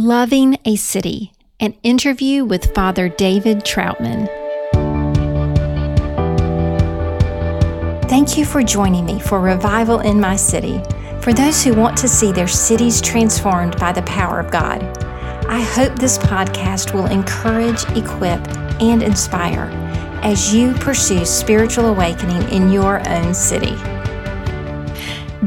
Loving a City, an interview with Father David Troutman. Thank you for joining me for Revival in My City. For those who want to see their cities transformed by the power of God, I hope this podcast will encourage, equip, and inspire as you pursue spiritual awakening in your own city.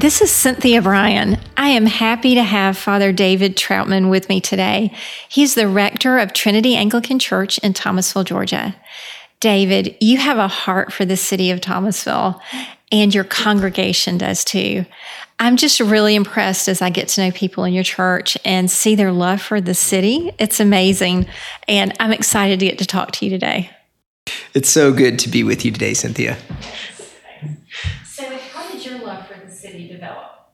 This is Cynthia Bryan. I am happy to have Father David Troutman with me today. He's the rector of Trinity Anglican Church in Thomasville, Georgia. David, you have a heart for the city of Thomasville, and your congregation does too. I'm just really impressed as I get to know people in your church and see their love for the city. It's amazing. And I'm excited to get to talk to you today. It's so good to be with you today, Cynthia love for the city develop.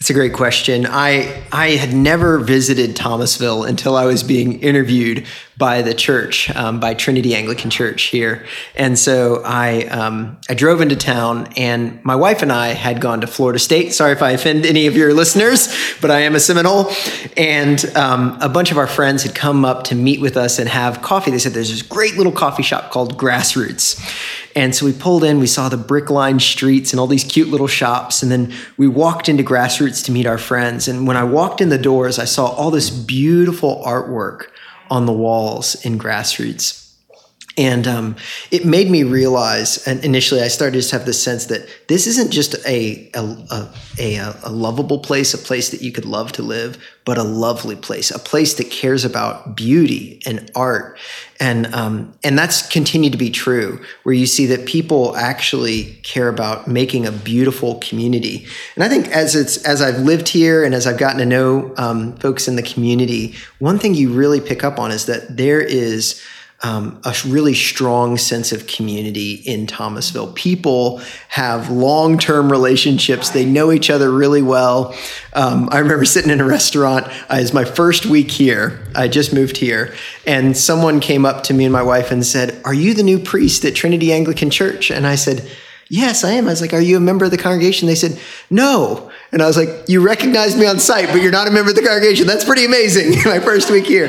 It's a great question. I I had never visited Thomasville until I was being interviewed by the church, um, by Trinity Anglican Church here, and so I um, I drove into town, and my wife and I had gone to Florida State. Sorry if I offend any of your listeners, but I am a Seminole, and um, a bunch of our friends had come up to meet with us and have coffee. They said there's this great little coffee shop called Grassroots, and so we pulled in, we saw the brick lined streets and all these cute little shops. And then we walked into Grassroots to meet our friends. And when I walked in the doors, I saw all this beautiful artwork on the walls in Grassroots. And um, it made me realize, and initially I started to have this sense that this isn't just a, a, a, a, lovable place, a place that you could love to live, but a lovely place, a place that cares about beauty and art. And, um, and that's continued to be true, where you see that people actually care about making a beautiful community. And I think as it's, as I've lived here and as I've gotten to know um, folks in the community, one thing you really pick up on is that there is um, a really strong sense of community in Thomasville. People have long term relationships, they know each other really well. Um, I remember sitting in a restaurant, uh, it was my first week here. I just moved here, and someone came up to me and my wife and said, Are you the new priest at Trinity Anglican Church? And I said, Yes, I am. I was like, Are you a member of the congregation? They said, No. And I was like, You recognized me on sight, but you're not a member of the congregation. That's pretty amazing. My first week here.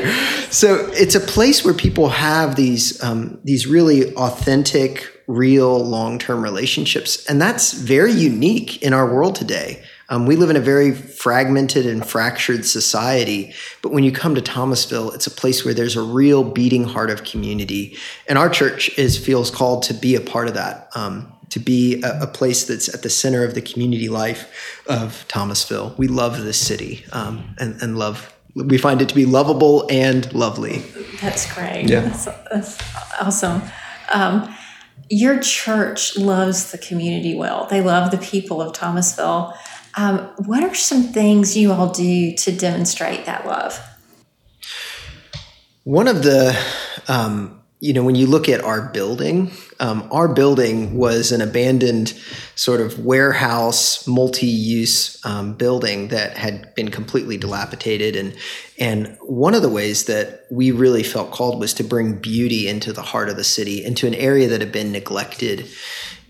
So it's a place where people have these, um, these really authentic, real, long term relationships. And that's very unique in our world today. Um, we live in a very fragmented and fractured society, but when you come to Thomasville, it's a place where there's a real beating heart of community, and our church is feels called to be a part of that. Um, to be a, a, place that's at the center of the community life of Thomasville. We love this city um, and, and love. We find it to be lovable and lovely. That's great. Yeah. That's, that's awesome. Um, your church loves the community well. They love the people of Thomasville. Um, what are some things you all do to demonstrate that love? One of the um, you know, when you look at our building, um, our building was an abandoned sort of warehouse, multi-use um, building that had been completely dilapidated, and and one of the ways that we really felt called was to bring beauty into the heart of the city, into an area that had been neglected.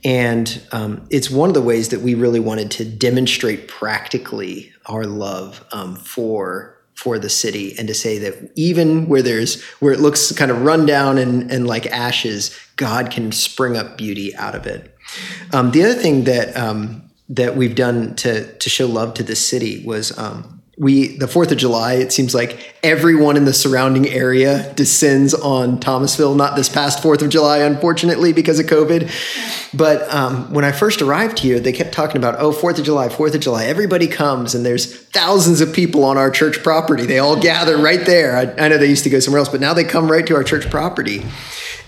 And um, it's one of the ways that we really wanted to demonstrate practically our love um, for for the city and to say that even where there's where it looks kind of run down and, and like ashes god can spring up beauty out of it. Um, the other thing that um, that we've done to to show love to the city was um, we the Fourth of July. It seems like everyone in the surrounding area descends on Thomasville. Not this past Fourth of July, unfortunately, because of COVID. But um, when I first arrived here, they kept talking about oh Fourth of July, Fourth of July. Everybody comes, and there's thousands of people on our church property. They all gather right there. I, I know they used to go somewhere else, but now they come right to our church property.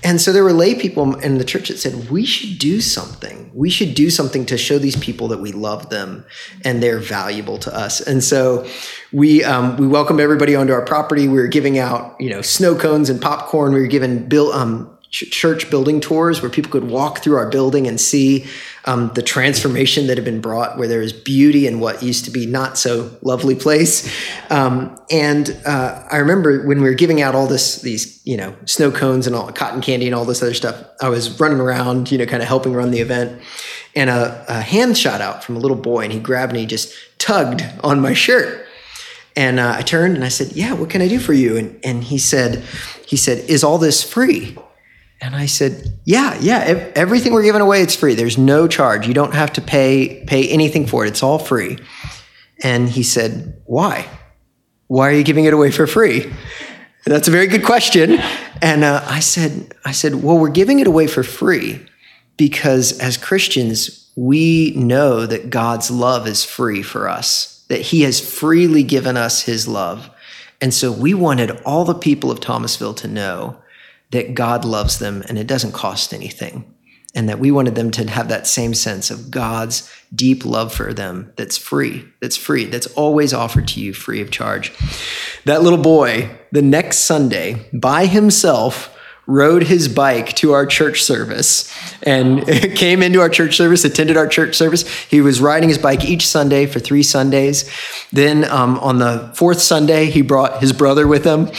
And so there were lay people in the church that said, we should do something. We should do something to show these people that we love them and they're valuable to us. And so we um, we welcomed everybody onto our property. We were giving out, you know, snow cones and popcorn. We were giving um, church building tours where people could walk through our building and see um, the transformation that had been brought, where there is beauty in what used to be not so lovely place. Um, and uh, I remember when we were giving out all this, these you know snow cones and all cotton candy and all this other stuff. I was running around, you know, kind of helping run the event, and a, a hand shot out from a little boy, and he grabbed me, he just tugged on my shirt And uh, I turned and I said, "Yeah, what can I do for you?" And and he said, he said, "Is all this free?" And I said, "Yeah, yeah. Everything we're giving away, it's free. There's no charge. You don't have to pay pay anything for it. It's all free." And he said, "Why? Why are you giving it away for free?" That's a very good question. And uh, I said, I said, well, we're giving it away for free because as Christians, we know that God's love is free for us, that He has freely given us His love. And so we wanted all the people of Thomasville to know that God loves them and it doesn't cost anything. And that we wanted them to have that same sense of God's deep love for them that's free, that's free, that's always offered to you free of charge. That little boy, the next Sunday, by himself, rode his bike to our church service and came into our church service, attended our church service. He was riding his bike each Sunday for three Sundays. Then um, on the fourth Sunday, he brought his brother with him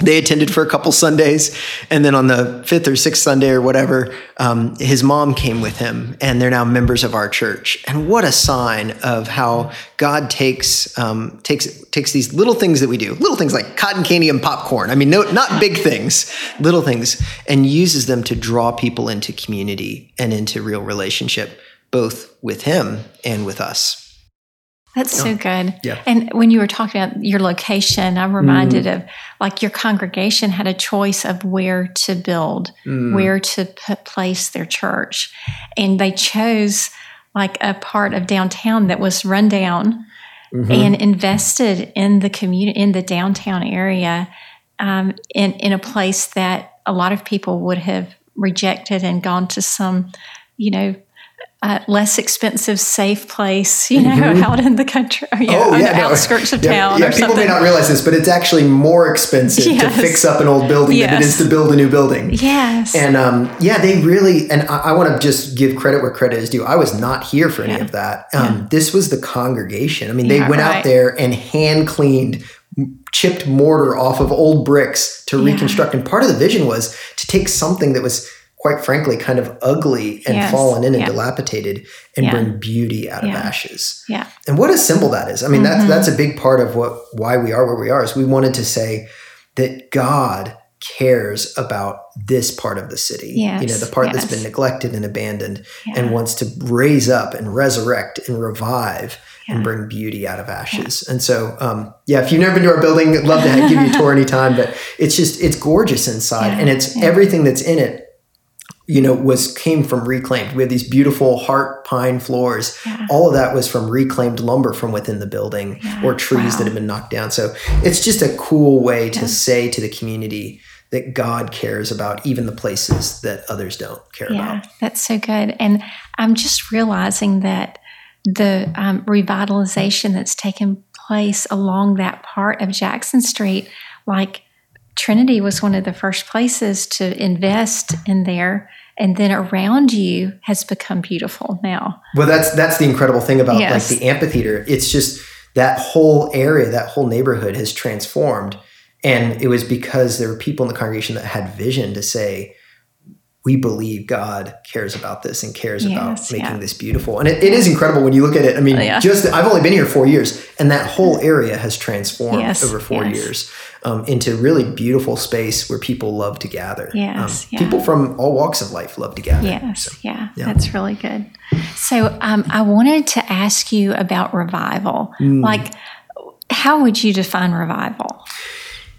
they attended for a couple Sundays. And then on the fifth or sixth Sunday or whatever, um, his mom came with him, and they're now members of our church. And what a sign of how God takes um, takes takes these little things that we do, little things like cotton candy and popcorn. I mean, no, not big things, little things, and uses them to draw people into community and into real relationship, both with Him and with us. That's so good. Yeah. And when you were talking about your location, I'm reminded mm. of like your congregation had a choice of where to build, mm. where to put, place their church. And they chose like a part of downtown that was run down mm-hmm. and invested in the community, in the downtown area, um, in, in a place that a lot of people would have rejected and gone to some, you know, uh, less expensive, safe place, you know, mm-hmm. out in the country, or, know, oh, yeah, on the no. outskirts of yeah, town. Yeah, people something. may not realize this, but it's actually more expensive yes. to fix up an old building yes. than it is to build a new building. Yes. And um, yeah, they really, and I, I want to just give credit where credit is due. I was not here for any yeah. of that. Um, this was the congregation. I mean, they went right. out there and hand cleaned chipped mortar off of old bricks to reconstruct. And part of the vision was to take something that was quite frankly, kind of ugly and yes. fallen in and yeah. dilapidated and yeah. bring beauty out yeah. of ashes. Yeah. And what a symbol that is. I mean, mm-hmm. that's that's a big part of what why we are where we are is we wanted to say that God cares about this part of the city. Yes. You know, the part yes. that's been neglected and abandoned and wants to raise up and resurrect and revive and bring beauty out of ashes. And so, um, yeah, if you've never been to our building, I'd love to give you a tour anytime, but it's just, it's gorgeous inside and it's everything that's in it you know was came from reclaimed we had these beautiful heart pine floors yeah. all of that was from reclaimed lumber from within the building yeah. or trees wow. that had been knocked down so it's just a cool way to yeah. say to the community that god cares about even the places that others don't care yeah, about that's so good and i'm just realizing that the um, revitalization that's taken place along that part of jackson street like Trinity was one of the first places to invest in there and then around you has become beautiful now. Well, that's that's the incredible thing about yes. like the amphitheater. It's just that whole area, that whole neighborhood has transformed, and it was because there were people in the congregation that had vision to say, we believe God cares about this and cares yes, about making yeah. this beautiful. And it, it is incredible when you look at it. I mean, oh, yeah. just I've only been here four years, and that whole area has transformed yes, over four yes. years um, into really beautiful space where people love to gather. Yes, um, yeah. people from all walks of life love to gather. Yes, so, yeah, that's really good. So um, I wanted to ask you about revival. Mm. Like, how would you define revival?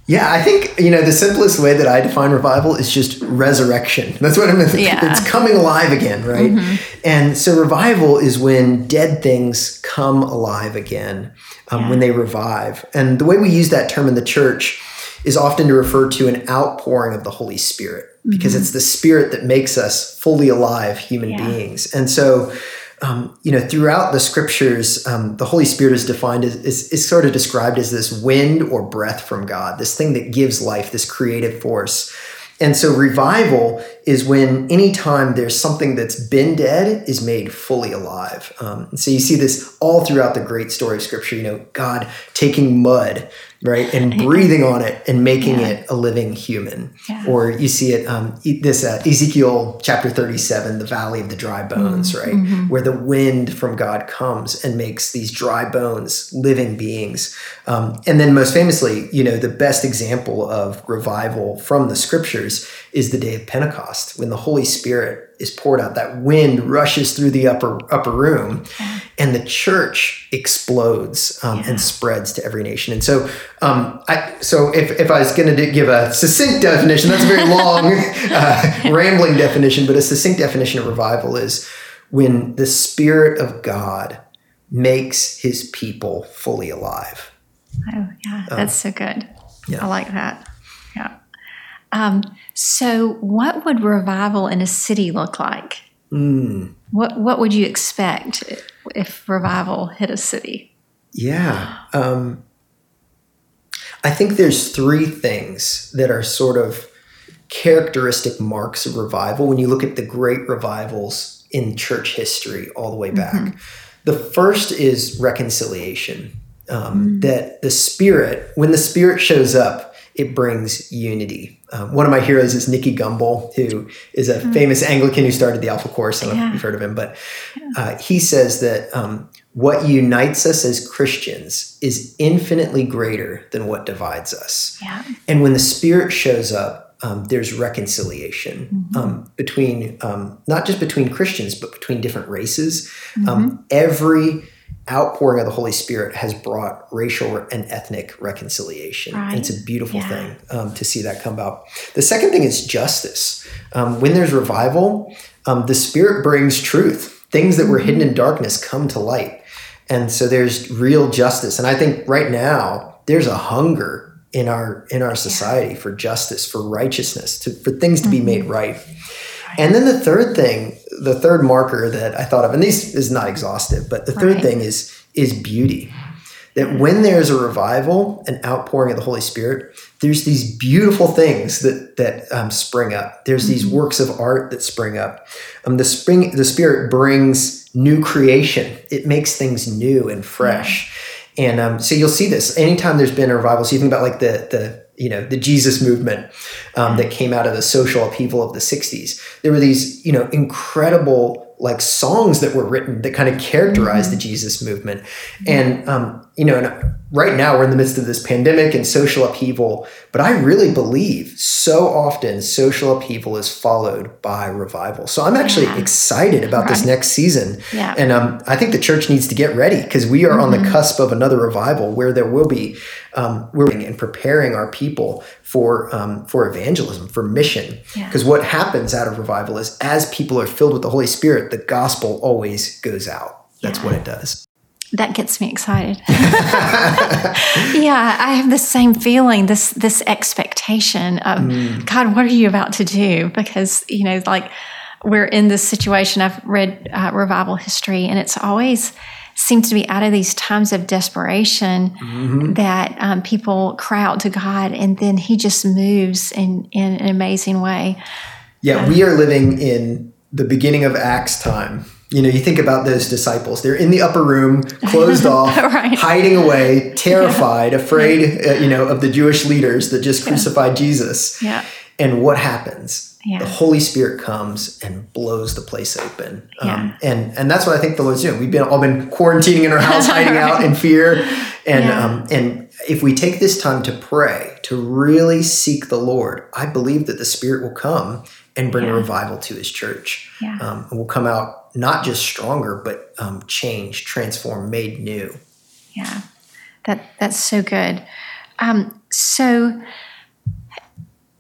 Yeah, I think you know the simplest way that I define revival is just resurrection. That's what I'm. Yeah. It's coming alive again, right? Mm-hmm. And so revival is when dead things come alive again, um, yeah. when they revive. And the way we use that term in the church is often to refer to an outpouring of the Holy Spirit because mm-hmm. it's the Spirit that makes us fully alive human yeah. beings. And so um, you know, throughout the scriptures, um, the Holy Spirit is defined as is, is sort of described as this wind or breath from God, this thing that gives life, this creative force. And so revival is when anytime there's something that's been dead is made fully alive. Um, so you see this all throughout the great story of scripture, you know, God taking mud right? And breathing on it and making yeah. it a living human. Yeah. Or you see it, um, this uh, Ezekiel chapter 37, the valley of the dry bones, mm-hmm. right? Mm-hmm. Where the wind from God comes and makes these dry bones living beings. Um, and then most famously, you know, the best example of revival from the scriptures is the day of Pentecost when the Holy Spirit is poured out. That wind rushes through the upper upper room, and the church explodes um, yeah. and spreads to every nation. And so, um, I so if if I was going to give a succinct definition, that's a very long, uh, rambling definition, but a succinct definition of revival is when the Spirit of God makes His people fully alive. Oh yeah, that's um, so good. Yeah. I like that. Um, so, what would revival in a city look like? Mm. What What would you expect if revival hit a city? Yeah, um, I think there's three things that are sort of characteristic marks of revival when you look at the great revivals in church history all the way back. Mm-hmm. The first is reconciliation. Um, mm. That the Spirit, when the Spirit shows up, it brings unity. Um, one of my heroes is Nicky Gumbel, who is a mm. famous Anglican who started the Alpha Course. I don't yeah. know if you've heard of him, but uh, he says that um, what unites us as Christians is infinitely greater than what divides us. Yeah. And when the Spirit shows up, um, there's reconciliation mm-hmm. um, between um, not just between Christians, but between different races. Um, mm-hmm. every outpouring of the Holy Spirit has brought racial and ethnic reconciliation. Right. And it's a beautiful yeah. thing um, to see that come about. The second thing is justice. Um, when there's revival, um, the Spirit brings truth. Things that were hidden in darkness come to light. And so there's real justice. And I think right now there's a hunger in our in our society yeah. for justice, for righteousness, to, for things to mm-hmm. be made right. And then the third thing, the third marker that I thought of, and this is not exhaustive, but the third right. thing is is beauty. That when there's a revival, an outpouring of the Holy Spirit, there's these beautiful things that that um, spring up. There's mm-hmm. these works of art that spring up. Um, the spring, the Spirit brings new creation. It makes things new and fresh. And um, so you'll see this anytime there's been a revival. So you think about like the the you know the Jesus movement um, that came out of the social upheaval of the '60s. There were these you know incredible like songs that were written that kind of characterized mm-hmm. the Jesus movement, and um, you know, and right now we're in the midst of this pandemic and social upheaval, but I really believe so often social upheaval is followed by revival. So I'm actually yeah. excited about right. this next season. Yeah. And um, I think the church needs to get ready because we are mm-hmm. on the mm-hmm. cusp of another revival where there will be, um, we're and preparing our people for, um, for evangelism, for mission. Because yeah. what happens out of revival is as people are filled with the Holy Spirit, the gospel always goes out. That's what it does that gets me excited. yeah, I have the same feeling, this this expectation of mm. God, what are you about to do? Because you know, like we're in this situation. I've read uh, revival history, and it's always seems to be out of these times of desperation mm-hmm. that um, people cry out to God, and then He just moves in in an amazing way. Yeah, um, we are living in the beginning of Acts time you know, you think about those disciples. They're in the upper room, closed off, right. hiding away, terrified, yeah. afraid, uh, you know, of the Jewish leaders that just crucified yeah. Jesus. Yeah. And what happens? Yeah. The Holy Spirit comes and blows the place open. Yeah. Um, and and that's what I think the Lord's doing. We've been all been quarantining in our house, hiding right. out in fear. And yeah. um, and if we take this time to pray, to really seek the Lord, I believe that the Spirit will come and bring yeah. a revival to His church. Yeah. Um, and we'll come out not just stronger, but um, changed, transformed, made new. Yeah, that that's so good. Um, so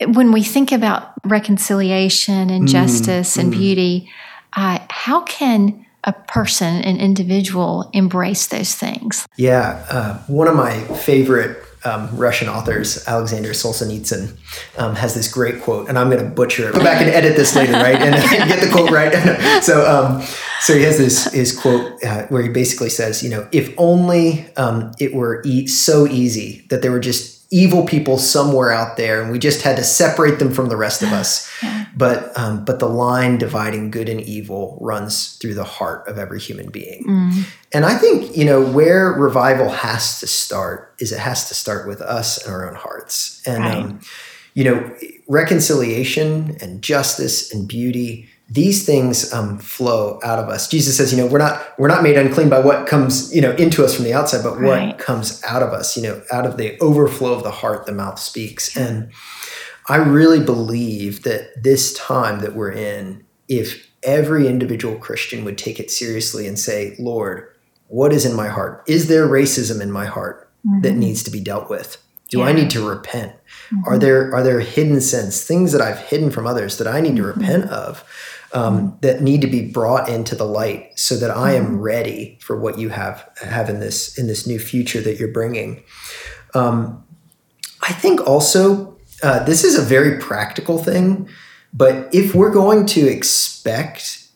when we think about reconciliation and mm-hmm. justice mm, and beauty, uh, how can a person, an individual, embrace those things? Yeah, uh, one of my favorite um, Russian authors, Alexander Solzhenitsyn, um, has this great quote, and I'm going to butcher it. Go back and edit this later, right, and get the quote right. so, um, so he has this his quote uh, where he basically says, you know, if only um, it were e- so easy that there were just evil people somewhere out there, and we just had to separate them from the rest of us. Yeah. But um, but the line dividing good and evil runs through the heart of every human being. Mm. And I think you know where revival has to start is it has to start with us and our own hearts, and Right. um, you know reconciliation and justice and beauty. These things um, flow out of us. Jesus says, you know, we're not we're not made unclean by what comes, you know, into us from the outside, but what comes out of us. You know, out of the overflow of the heart, the mouth speaks. And I really believe that this time that we're in, if every individual Christian would take it seriously and say, Lord, what is in my heart? Is there racism in my heart that mm-hmm. needs to be dealt with? Do I need to repent? Are mm-hmm. there are there hidden sins, things that I've hidden from others that I need to mm-hmm. repent of, um, that need to be brought into the light, so that I am ready for what you have have in this in this new future that you're bringing. Um, I think also uh, this is a very practical thing, but if we're going to expect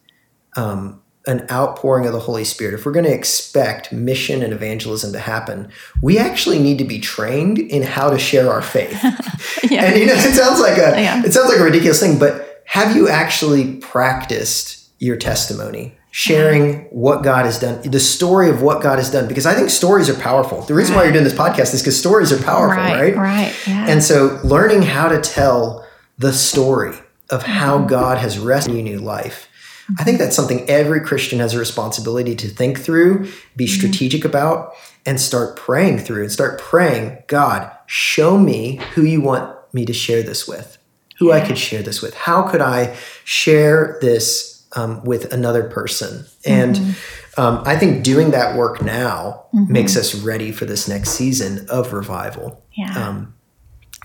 um, an outpouring of the Holy Spirit, if we're going to expect mission and evangelism to happen, we actually need to be trained in how to share our faith. Yeah. And you know, it sounds like a Yeah. it sounds like a ridiculous thing, but have you actually practiced your testimony? Sharing what God has done, the story of what God has done, because I think stories are powerful. The reason why you're doing this podcast is because stories are powerful, right, right? right, yeah. And so learning how to tell the story of how mm-hmm. God has rescued you new life. I think that's something every Christian has a responsibility to think through, be mm-hmm. strategic about, and start praying through and start praying, God, show me who you want me to share this with, who I could share this with. How could I share this um, with another person? And um, I think doing that work now makes us ready for this next season of revival yeah. um,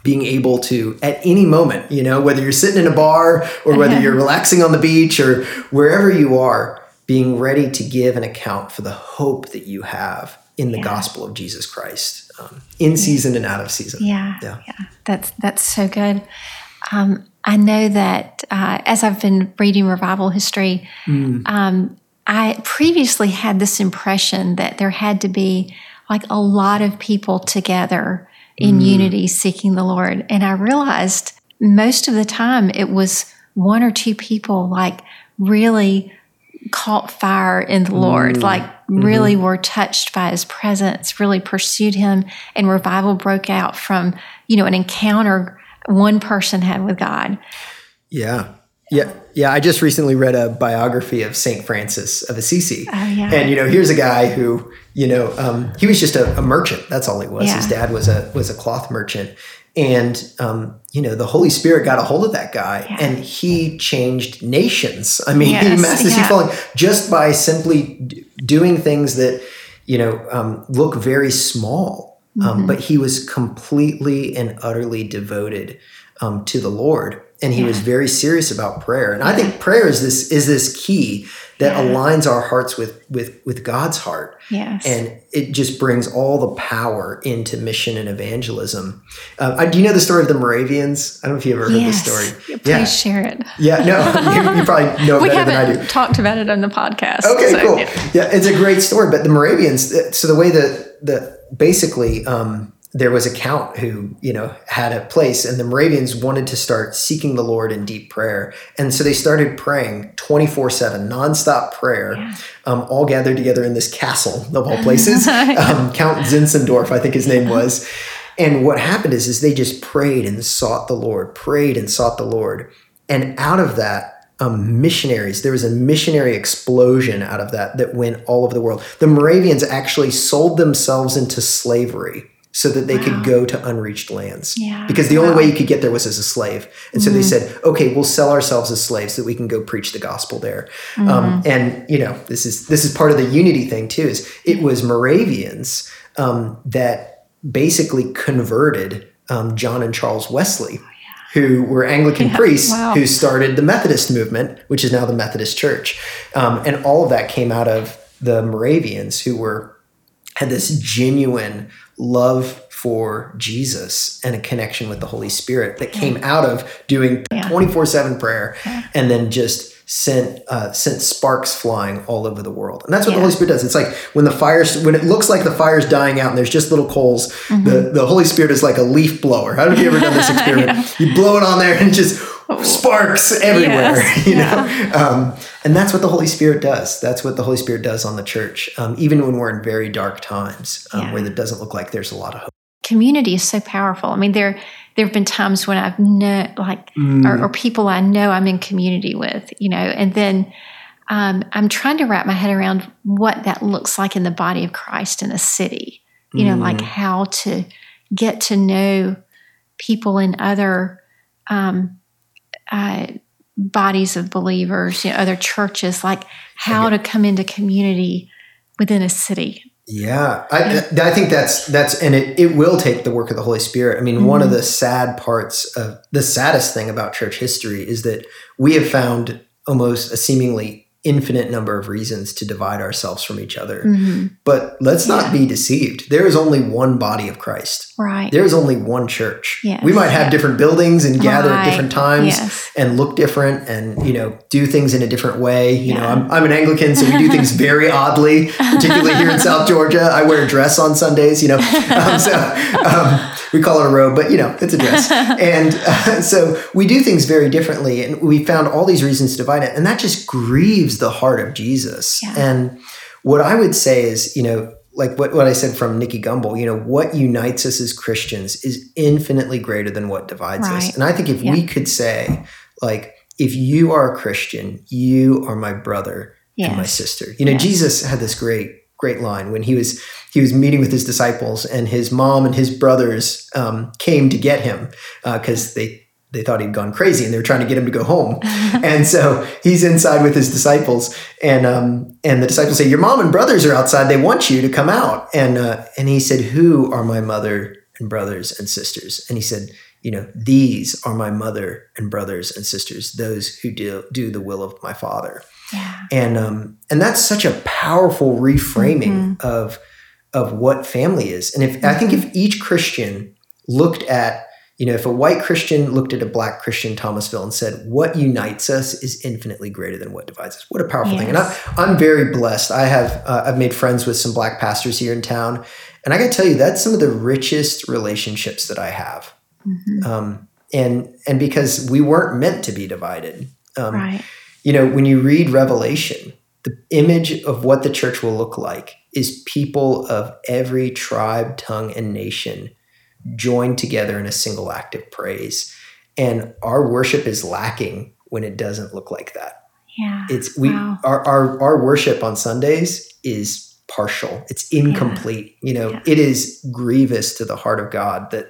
being able to at any moment you know whether you're sitting in a bar or whether you're relaxing on the beach or wherever you are being ready to give an account for the hope that you have in the Yeah. gospel of jesus christ um, in season and out of season Yeah, Yeah. That's that's so good. Um, I know that uh, as I've been reading revival history, um, I previously had this impression that there had to be like a lot of people together in unity seeking the Lord, and I realized most of the time it was one or two people like really caught fire in the Lord, like really were touched by his presence, really pursued him, and revival broke out from, you know, an encounter one person had with God. yeah. Yeah. Yeah. I just recently read a biography of saint francis of assisi. Oh, yeah. and you know here's a guy who you know um, he was just a, a merchant. That's all he was. His dad was a was a cloth merchant. And um, you know the holy spirit got a hold of that guy Yeah. and he changed nations. I mean he Yes, his yeah. following just by simply d- doing things that you know um, look very small Mm-hmm. um, but he was completely and utterly devoted um, to the lord and he was very serious about prayer and i think prayer is this is this key that Yeah. aligns our hearts with with with god's heart Yes. and it just brings all the power into mission and evangelism. Uh, do you know the story of the Moravians? I don't know if you ever heard yes. this story. Please Yeah, share it. yeah, no, you, you probably know We better than I do. talked about it on the podcast. Okay, so, cool. yeah. Yeah. it's a great story. But the Moravians, uh, so the way that the basically um, there was a count who you know had a place, and the Moravians wanted to start seeking the Lord in deep prayer, and so they started praying twenty four seven, nonstop prayer, um, all gathered together in this castle of all places. um, count Zinzendorf, I think his name was. And what happened is, is they just prayed and sought the Lord, prayed and sought the Lord, and out of that um, missionaries. There was a missionary explosion out of that that went all over the world. The Moravians actually sold themselves into slavery so that they could go to unreached lands. Yeah. Because the only way you could get there was as a slave. And so they said, okay, we'll sell ourselves as slaves so that we can go preach the gospel there. Um, and you know, this is this is part of the unity thing too. Is it was Moravians um, that basically converted um, John and Charles Wesley, who were Anglican priests wow. who started the Methodist movement, which is now the Methodist Church. Um, and all of that came out of the Moravians, who were had this genuine love for Jesus and a connection with the Holy Spirit that came out of doing Yeah. 24/7 prayer and then just sent uh, sent sparks flying all over the world. And that's what the Holy Spirit does. It's like when the fires when it looks like the fire's dying out and there's just little coals, the, the Holy Spirit is like a leaf blower. Know if you ever done this experiment. You blow it on there and just sparks everywhere, Yes, you know. Um, and that's what the Holy Spirit does. That's what the Holy Spirit does on the church, um, even when we're in very dark times um, Yeah. where it doesn't look like there's a lot of hope. Community is so powerful. I mean, there there have been times when I've know like Mm. or, or people I know I'm in community with, you know, and then um, I'm trying to wrap my head around what that looks like in the body of Christ in a city. You know, like Mm. how to get to know people in other um, uh, bodies of believers, you know, other churches, like how to come into community within a city. Yeah, I, I think that's that's and it, it will take the work of the Holy Spirit. I mean, one of mm-hmm. the sad parts of the saddest thing about church history is that we have found almost a seemingly infinite number of reasons to divide ourselves from each other. Mhm. But let's not Yeah. be deceived. There is only one body of Christ. Right. There is only one church. Yes, we might have yeah. different buildings and gather at different times Yes. and look different and you know do things in a different way. You know, I'm, I'm an Anglican, so we do things very oddly, particularly here in South Georgia. I wear a dress on Sundays. You know, um, so um, we call it a robe, but you know, it's a dress. and uh, so we do things very differently, and we found all these reasons to divide it, and that just grieves the heart of Jesus. Yeah. And what I would say is, you know, like what, what I said from Nicky Gumbel, you know, what unites us as Christians is infinitely greater than what divides us. And I think if Yeah. we could say, like, if you are a Christian, you are my brother and my sister. You know, Yes. Jesus had this great, great line when he was he was meeting with his disciples, and his mom and his brothers um, came to get him because they they thought he'd gone crazy and they were trying to get him to go home. and so he's inside with his disciples, and um, and the disciples say, "Your mom and brothers are outside. They want you to come out." And uh, and he said, "Who are my mother and brothers and sisters?" And he said, "You know, these are my mother and brothers and sisters, those who do do the will of my Father." Yeah. And um, and that's such a powerful reframing of of what family is. And if I think if each Christian looked at you know, if a white Christian looked at a black Christian Thomasville and said, "What unites us is infinitely greater than what divides us." What a powerful thing! And I, Yes. I'm very blessed. I have uh, I've made friends with some black pastors here in town, and I got to tell you that's some of the richest relationships that I have. Mhm. Um, and and because we weren't meant to be divided. Um, right. you know, when you read Revelation, the image of what the church will look like is people of every tribe, tongue, and nation joined together in a single act of praise. And our worship is lacking when it doesn't look like that. Yeah. It's we Wow. our, our our worship on Sundays is partial. It's incomplete. You know, Yeah. it is grievous to the heart of God that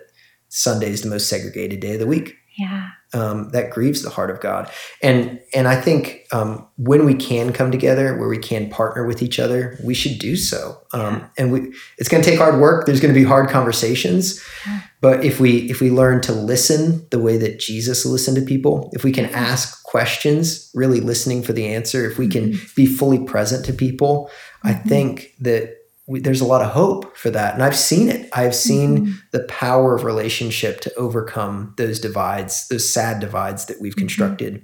Sunday is the most segregated day of the week Yeah. um, that grieves the heart of God. And and I think um, when we can come together, where we can partner with each other, we should do so. Um, And we, it's going to take hard work. There's going to be hard conversations. Yeah. But if we if we learn to listen the way that Jesus listened to people, if we can ask questions, really listening for the answer, if we can be fully present to people, I Mhm. think that we, there's a lot of hope for that. And I've seen it. I've seen Mhm. the power of relationship to overcome those divides, those sad divides that we've Mhm. constructed.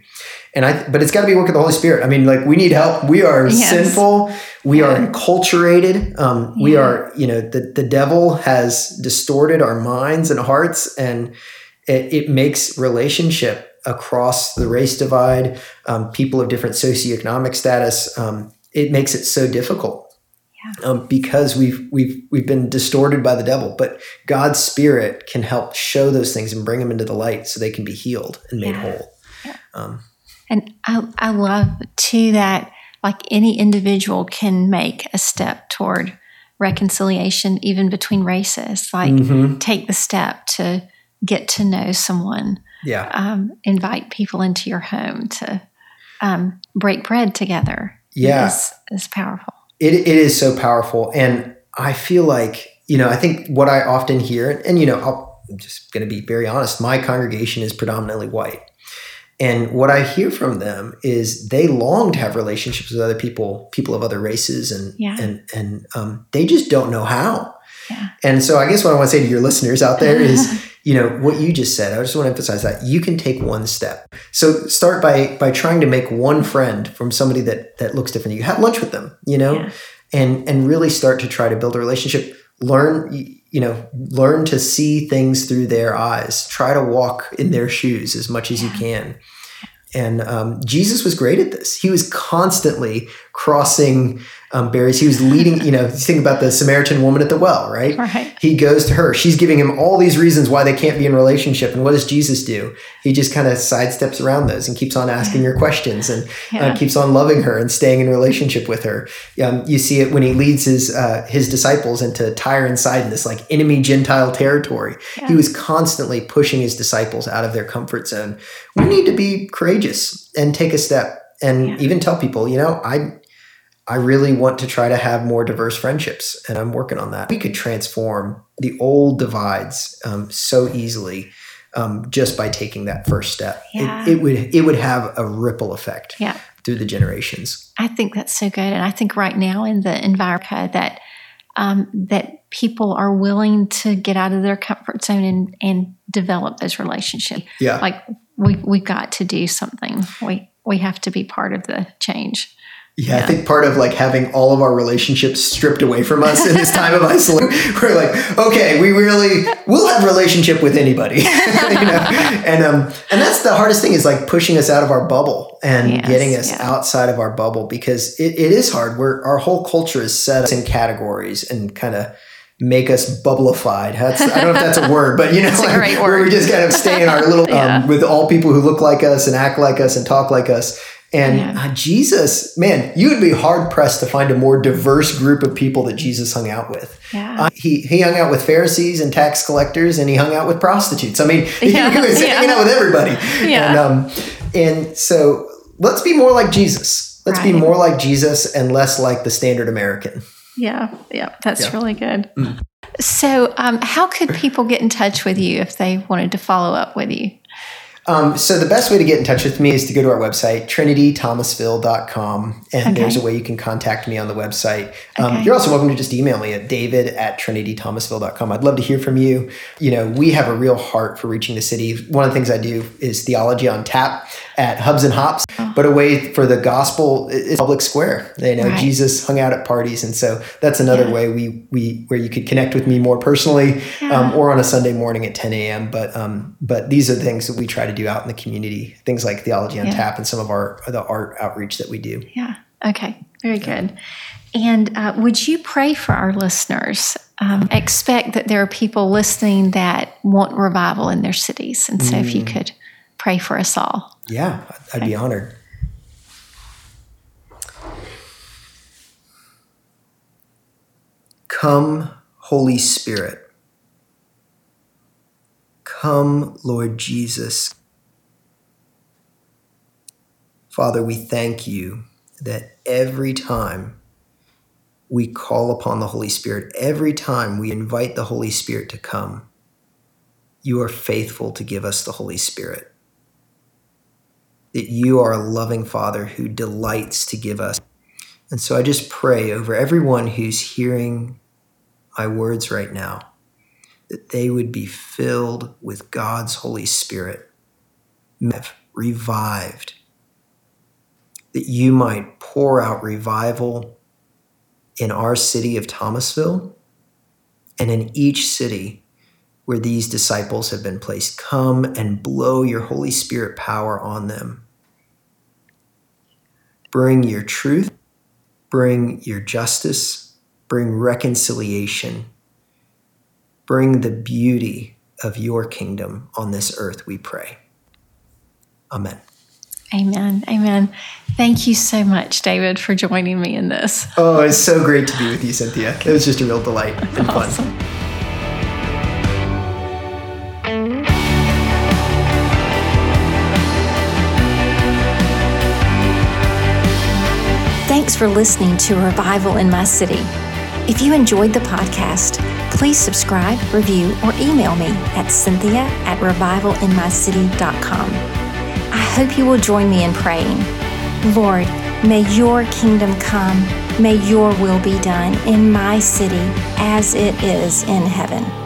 And I, but it's got to be work of the Holy Spirit. I mean, like we need help. We are Yes. sinful. We are enculturated. Um, We Yeah. are, you know, the the devil has distorted our minds and hearts, and it, it makes relationship across the race divide, um, people of different socioeconomic status. Um, it makes it so difficult um, because we've we've we've been distorted by the devil. But God's Spirit can help show those things and bring them into the light, so they can be healed and made Yeah. whole. Yeah. Um, And I, I love too that like any individual can make a step toward reconciliation even between races. Like mhm. take the step to get to know someone, Yeah, um, invite people into your home to um, break bread together. yeah. is, is powerful. It it is so powerful, and I feel like you know I think what I often hear, and you know I'll, I'm just going to be very honest. My congregation is predominantly white, and what I hear from them is they long to have relationships with other people, people of other races, and Yeah. and and um, they just don't know how. Yeah. And so I guess what I want to say to your listeners out there is, you know, what you just said. I just want to emphasize that you can take one step. So start by by trying to make one friend from somebody that that looks different. You have lunch with them, you know, Yeah. and and really start to try to build a relationship. Learn, you know, learn to see things through their eyes. Try to walk in their shoes as much as you can. And um, Jesus was great at this. He was constantly crossing um, barriers. He was leading, you know, think about the Samaritan woman at the well, right? Right. He goes to her. She's giving him all these reasons why they can't be in relationship. And what does Jesus do? He just kind of sidesteps around those and keeps on asking her questions and uh, Yeah. uh, keeps on loving her and staying in relationship with her. Um, you see it when he leads his uh, his disciples into Tyre and Sidon, this like enemy Gentile territory. Yeah. He was constantly pushing his disciples out of their comfort zone. We need to be courageous and take a step and Yeah. even tell people, you know, I I really want to try to have more diverse friendships, and I'm working on that. We could transform the old divides um, so easily um, just by taking that first step. Yeah. It, it would it would have a ripple effect Yeah. through the generations. I think that's so good, and I think right now in the environment that um, that people are willing to get out of their comfort zone and and develop those relationships. Yeah, Like we we've got to do something. We we have to be part of the change. Yeah, I think part of like having all of our relationships stripped away from us in this time of isolation, we're like, okay, we really we'll have relationship with anybody, you know, and um, and that's the hardest thing is like pushing us out of our bubble and Yes, getting us yeah. outside of our bubble because it, it is hard. We're our whole culture is set up in categories and kind of make us bubbleified. That's, I don't know if that's a word, but you know, like, where we just kind of stay in our little Yeah. um, with all people who look like us and act like us and talk like us. And Yeah. uh, Jesus, man, you would be hard pressed to find a more diverse group of people that Jesus hung out with. Yeah. Uh, he he hung out with Pharisees and tax collectors, and he hung out with prostitutes. I mean, Yeah, he was hanging out with everybody. Yeah. And um, and so let's be more like Jesus. Let's be more like Jesus and less like the standard American. Yeah, yeah, that's really good. So, um, how could people get in touch with you if they wanted to follow up with you? Um, so the best way to get in touch with me is to go to our website, trinitythomasville.com. And Okay. there's a way you can contact me on the website. Um, Okay. You're also welcome to just email me at david at trinitythomasville.com. I'd love to hear from you. You know, we have a real heart for reaching the city. One of the things I do is theology on tap at Hubs and Hops, but a way for the gospel is public square. You know, Right. Jesus hung out at parties. And so that's another Yeah. way we, we, where you could connect with me more personally um, or on a Sunday morning at 10 a.m. But um, but these are the things that we try to do out in the community, things like theology on Yeah. tap and some of our the art outreach that we do. Yeah. Okay. Very good. And uh, would you pray for our listeners? Um, expect that there are people listening that want revival in their cities. And so, if you could pray for us all. Yeah, I'd be honored. Come, Holy Spirit. Come, Lord Jesus. Father, we thank you that every time we call upon the Holy Spirit, every time we invite the Holy Spirit to come, you are faithful to give us the Holy Spirit that you are a loving Father who delights to give us. And so I just pray over everyone who's hearing my words right now that they would be filled with God's Holy Spirit, revived, that you might pour out revival in our city of Thomasville and in each city where these disciples have been placed. Come and blow your Holy Spirit power on them. Bring your truth, bring your justice, bring reconciliation, bring the beauty of your kingdom on this earth, we pray. Amen. Amen. Amen. Thank you so much, David, for joining me in this. Oh, it's so great to be with you, Cynthia. It was just a real delight and fun. Awesome. Thanks for listening to Revival in My City. If you enjoyed the podcast, please subscribe, review, or email me at cynthia at revivalinmycity.com. I hope you will join me in praying. Lord, may your kingdom come, may your will be done in my city as it is in heaven.